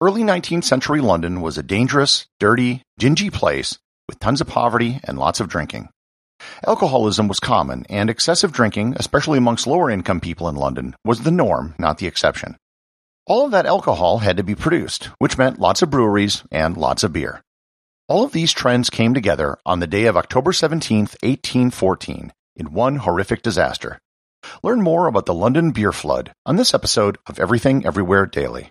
Early 19th century London was a dangerous, dirty, dingy place with tons of poverty and lots of drinking. Alcoholism was common, and excessive drinking, especially amongst lower income people in London, was the norm, not the exception. All of that alcohol had to be produced, which meant lots of breweries and lots of beer. All of these trends came together on the day of October 17, 1814, in one horrific disaster. Learn more about the London beer flood on this episode of Everything Everywhere Daily.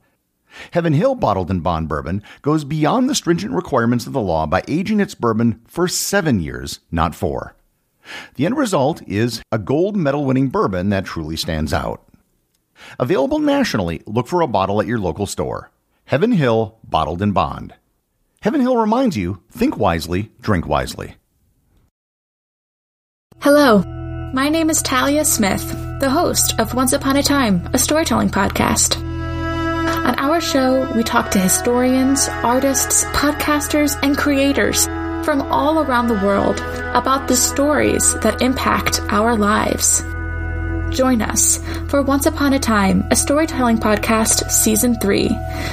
Heaven Hill Bottled in Bond Bourbon goes beyond the stringent requirements of the law by aging its bourbon for seven years, not four. The end result is a gold medal winning bourbon that truly stands out. Available nationally, look for a bottle at your local store. Heaven Hill Bottled in Bond. Heaven Hill reminds you think wisely, drink wisely. Hello, my name is Talia Smith, the host of Once Upon a Time, a storytelling podcast. On our show, we talk to historians, artists, podcasters, and creators from all around the world about the stories that impact our lives. Join us for Once Upon a Time, a storytelling podcast, Season 3,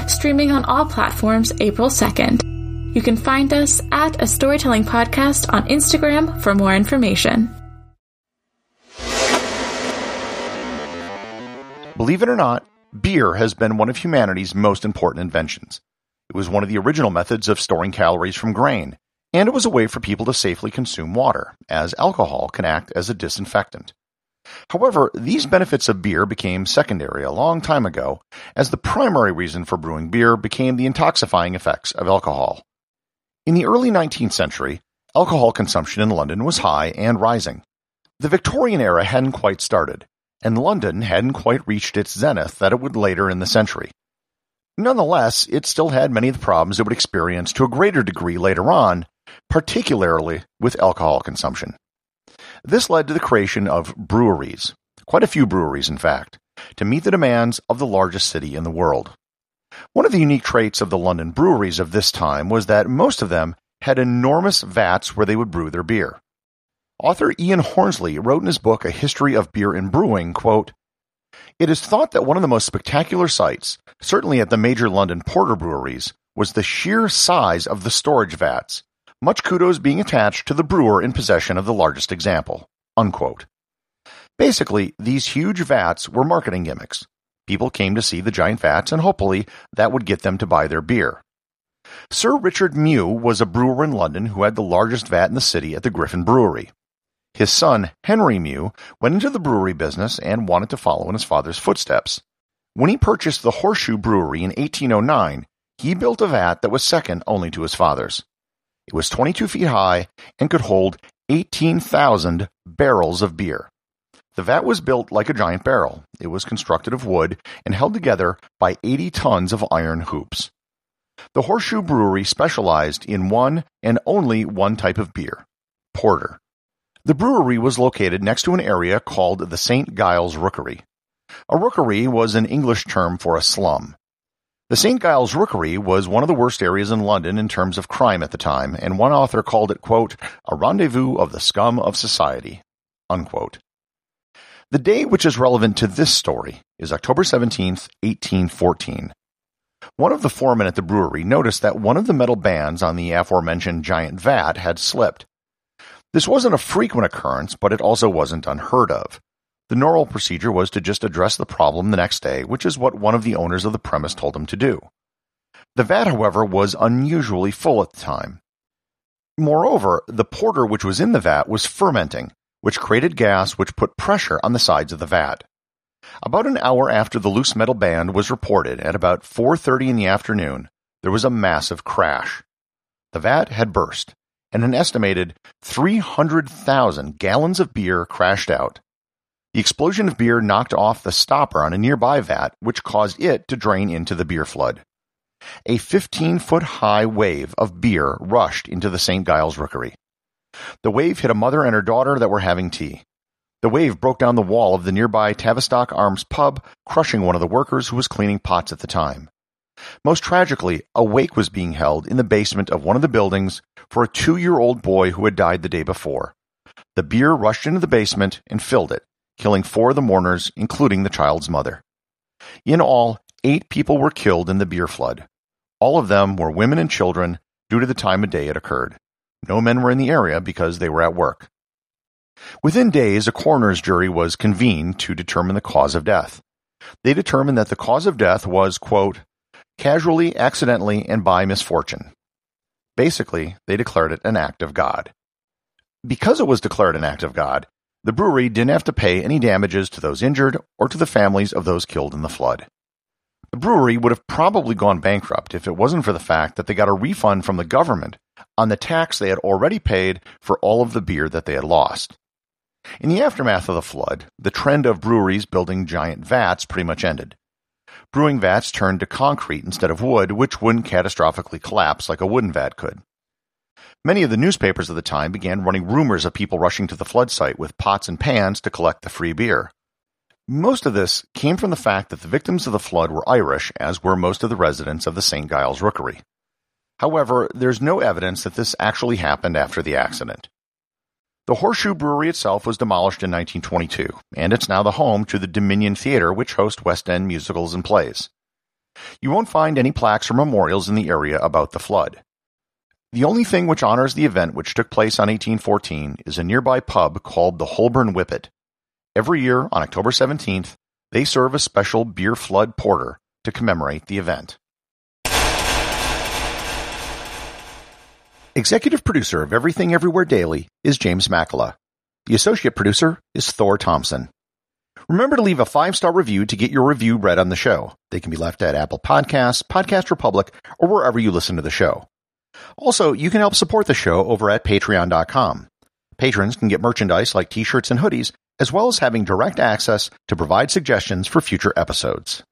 streaming on all platforms April 2nd. You can find us at a storytelling podcast on Instagram for more information. Believe it or not, beer has been one of humanity's most important inventions. It was one of the original methods of storing calories from grain, and it was a way for people to safely consume water, as alcohol can act as a disinfectant. However, these benefits of beer became secondary a long time ago, as the primary reason for brewing beer became the intoxifying effects of alcohol. In the early 19th century, alcohol consumption in London was high and rising. The Victorian era hadn't quite started, and London hadn't quite reached its zenith that it would later in the century. Nonetheless, it still had many of the problems it would experience to a greater degree later on, particularly with alcohol consumption. This led to the creation of breweries, quite a few breweries in fact, to meet the demands of the largest city in the world. One of the unique traits of the London breweries of this time was that most of them had enormous vats where they would brew their beer. Author Ian Hornsey wrote in his book A History of Beer and Brewing, quote, It is thought that one of the most spectacular sights, certainly at the major London porter breweries, was the sheer size of the storage vats, much kudos being attached to the brewer in possession of the largest example. Unquote. Basically, these huge vats were marketing gimmicks. People came to see the giant vats, and hopefully that would get them to buy their beer. Sir Richard Meux was a brewer in London who had the largest vat in the city at the Griffin Brewery. His son, Henry Meux, went into the brewery business and wanted to follow in his father's footsteps. When he purchased the Horseshoe Brewery in 1809, he built a vat that was second only to his father's. It was 22 feet high and could hold 18,000 barrels of beer. The vat was built like a giant barrel. It was constructed of wood and held together by 80 tons of iron hoops. The Horseshoe Brewery specialized in one and only one type of beer, porter. The brewery was located next to an area called the St. Giles Rookery. A rookery was an English term for a slum. The St. Giles Rookery was one of the worst areas in London in terms of crime at the time, and one author called it, quote, a rendezvous of the scum of society, unquote. The day which is relevant to this story is October 17th, 1814. One of the foremen at the brewery noticed that one of the metal bands on the aforementioned giant vat had slipped. This wasn't a frequent occurrence, but it also wasn't unheard of. The normal procedure was to just address the problem the next day, which is what one of the owners of the premise told him to do. The vat, however, was unusually full at the time. Moreover, the porter which was in the vat was fermenting, which created gas which put pressure on the sides of the vat. About an hour after the loose metal band was reported at about 4:30 in the afternoon, there was a massive crash. The vat had burst, and an estimated 300,000 gallons of beer crashed out. The explosion of beer knocked off the stopper on a nearby vat, which caused it to drain into the beer flood. A 15 foot high wave of beer rushed into the St. Giles Rookery. The wave hit a mother and her daughter that were having tea. The wave broke down the wall of the nearby Tavistock Arms pub, crushing one of the workers who was cleaning pots at the time. Most tragically, a wake was being held in the basement of one of the buildings for a two year old boy who had died the day before. The beer rushed into the basement and filled it, killing four of the mourners, including the child's mother. In all, eight people were killed in the beer flood. All of them were women and children due to the time of day it occurred. No men were in the area because they were at work. Within days, a coroner's jury was convened to determine the cause of death. They determined that the cause of death was, quote, casually, accidentally, and by misfortune. Basically, they declared it an act of God. Because it was declared an act of God, the brewery didn't have to pay any damages to those injured or to the families of those killed in the flood. The brewery would have probably gone bankrupt if it wasn't for the fact that they got a refund from the government on the tax they had already paid for all of the beer that they had lost. In the aftermath of the flood, the trend of breweries building giant vats pretty much ended. Brewing vats turned to concrete instead of wood, which wouldn't catastrophically collapse like a wooden vat could. Many of the newspapers of the time began running rumors of people rushing to the flood site with pots and pans to collect the free beer. Most of this came from the fact that the victims of the flood were Irish, as were most of the residents of the St. Giles Rookery. However, there's no evidence that this actually happened after the accident. The Horseshoe Brewery itself was demolished in 1922, and it's now the home to the Dominion Theatre, which hosts West End musicals and plays. You won't find any plaques or memorials in the area about the flood. The only thing which honors the event which took place on 1814 is a nearby pub called the Holborn Whippet. Every year on October 17th, they serve a special beer flood porter to commemorate the event. Executive producer of Everything Everywhere Daily is James Makala. The associate producer is Thor Thompson. Remember to leave a five star review to get your review read on the show. They can be left at Apple Podcasts, Podcast Republic, or wherever you listen to the show. Also, you can help support the show over at patreon.com. Patrons can get merchandise like t-shirts and hoodies, as well as having direct access to provide suggestions for future episodes.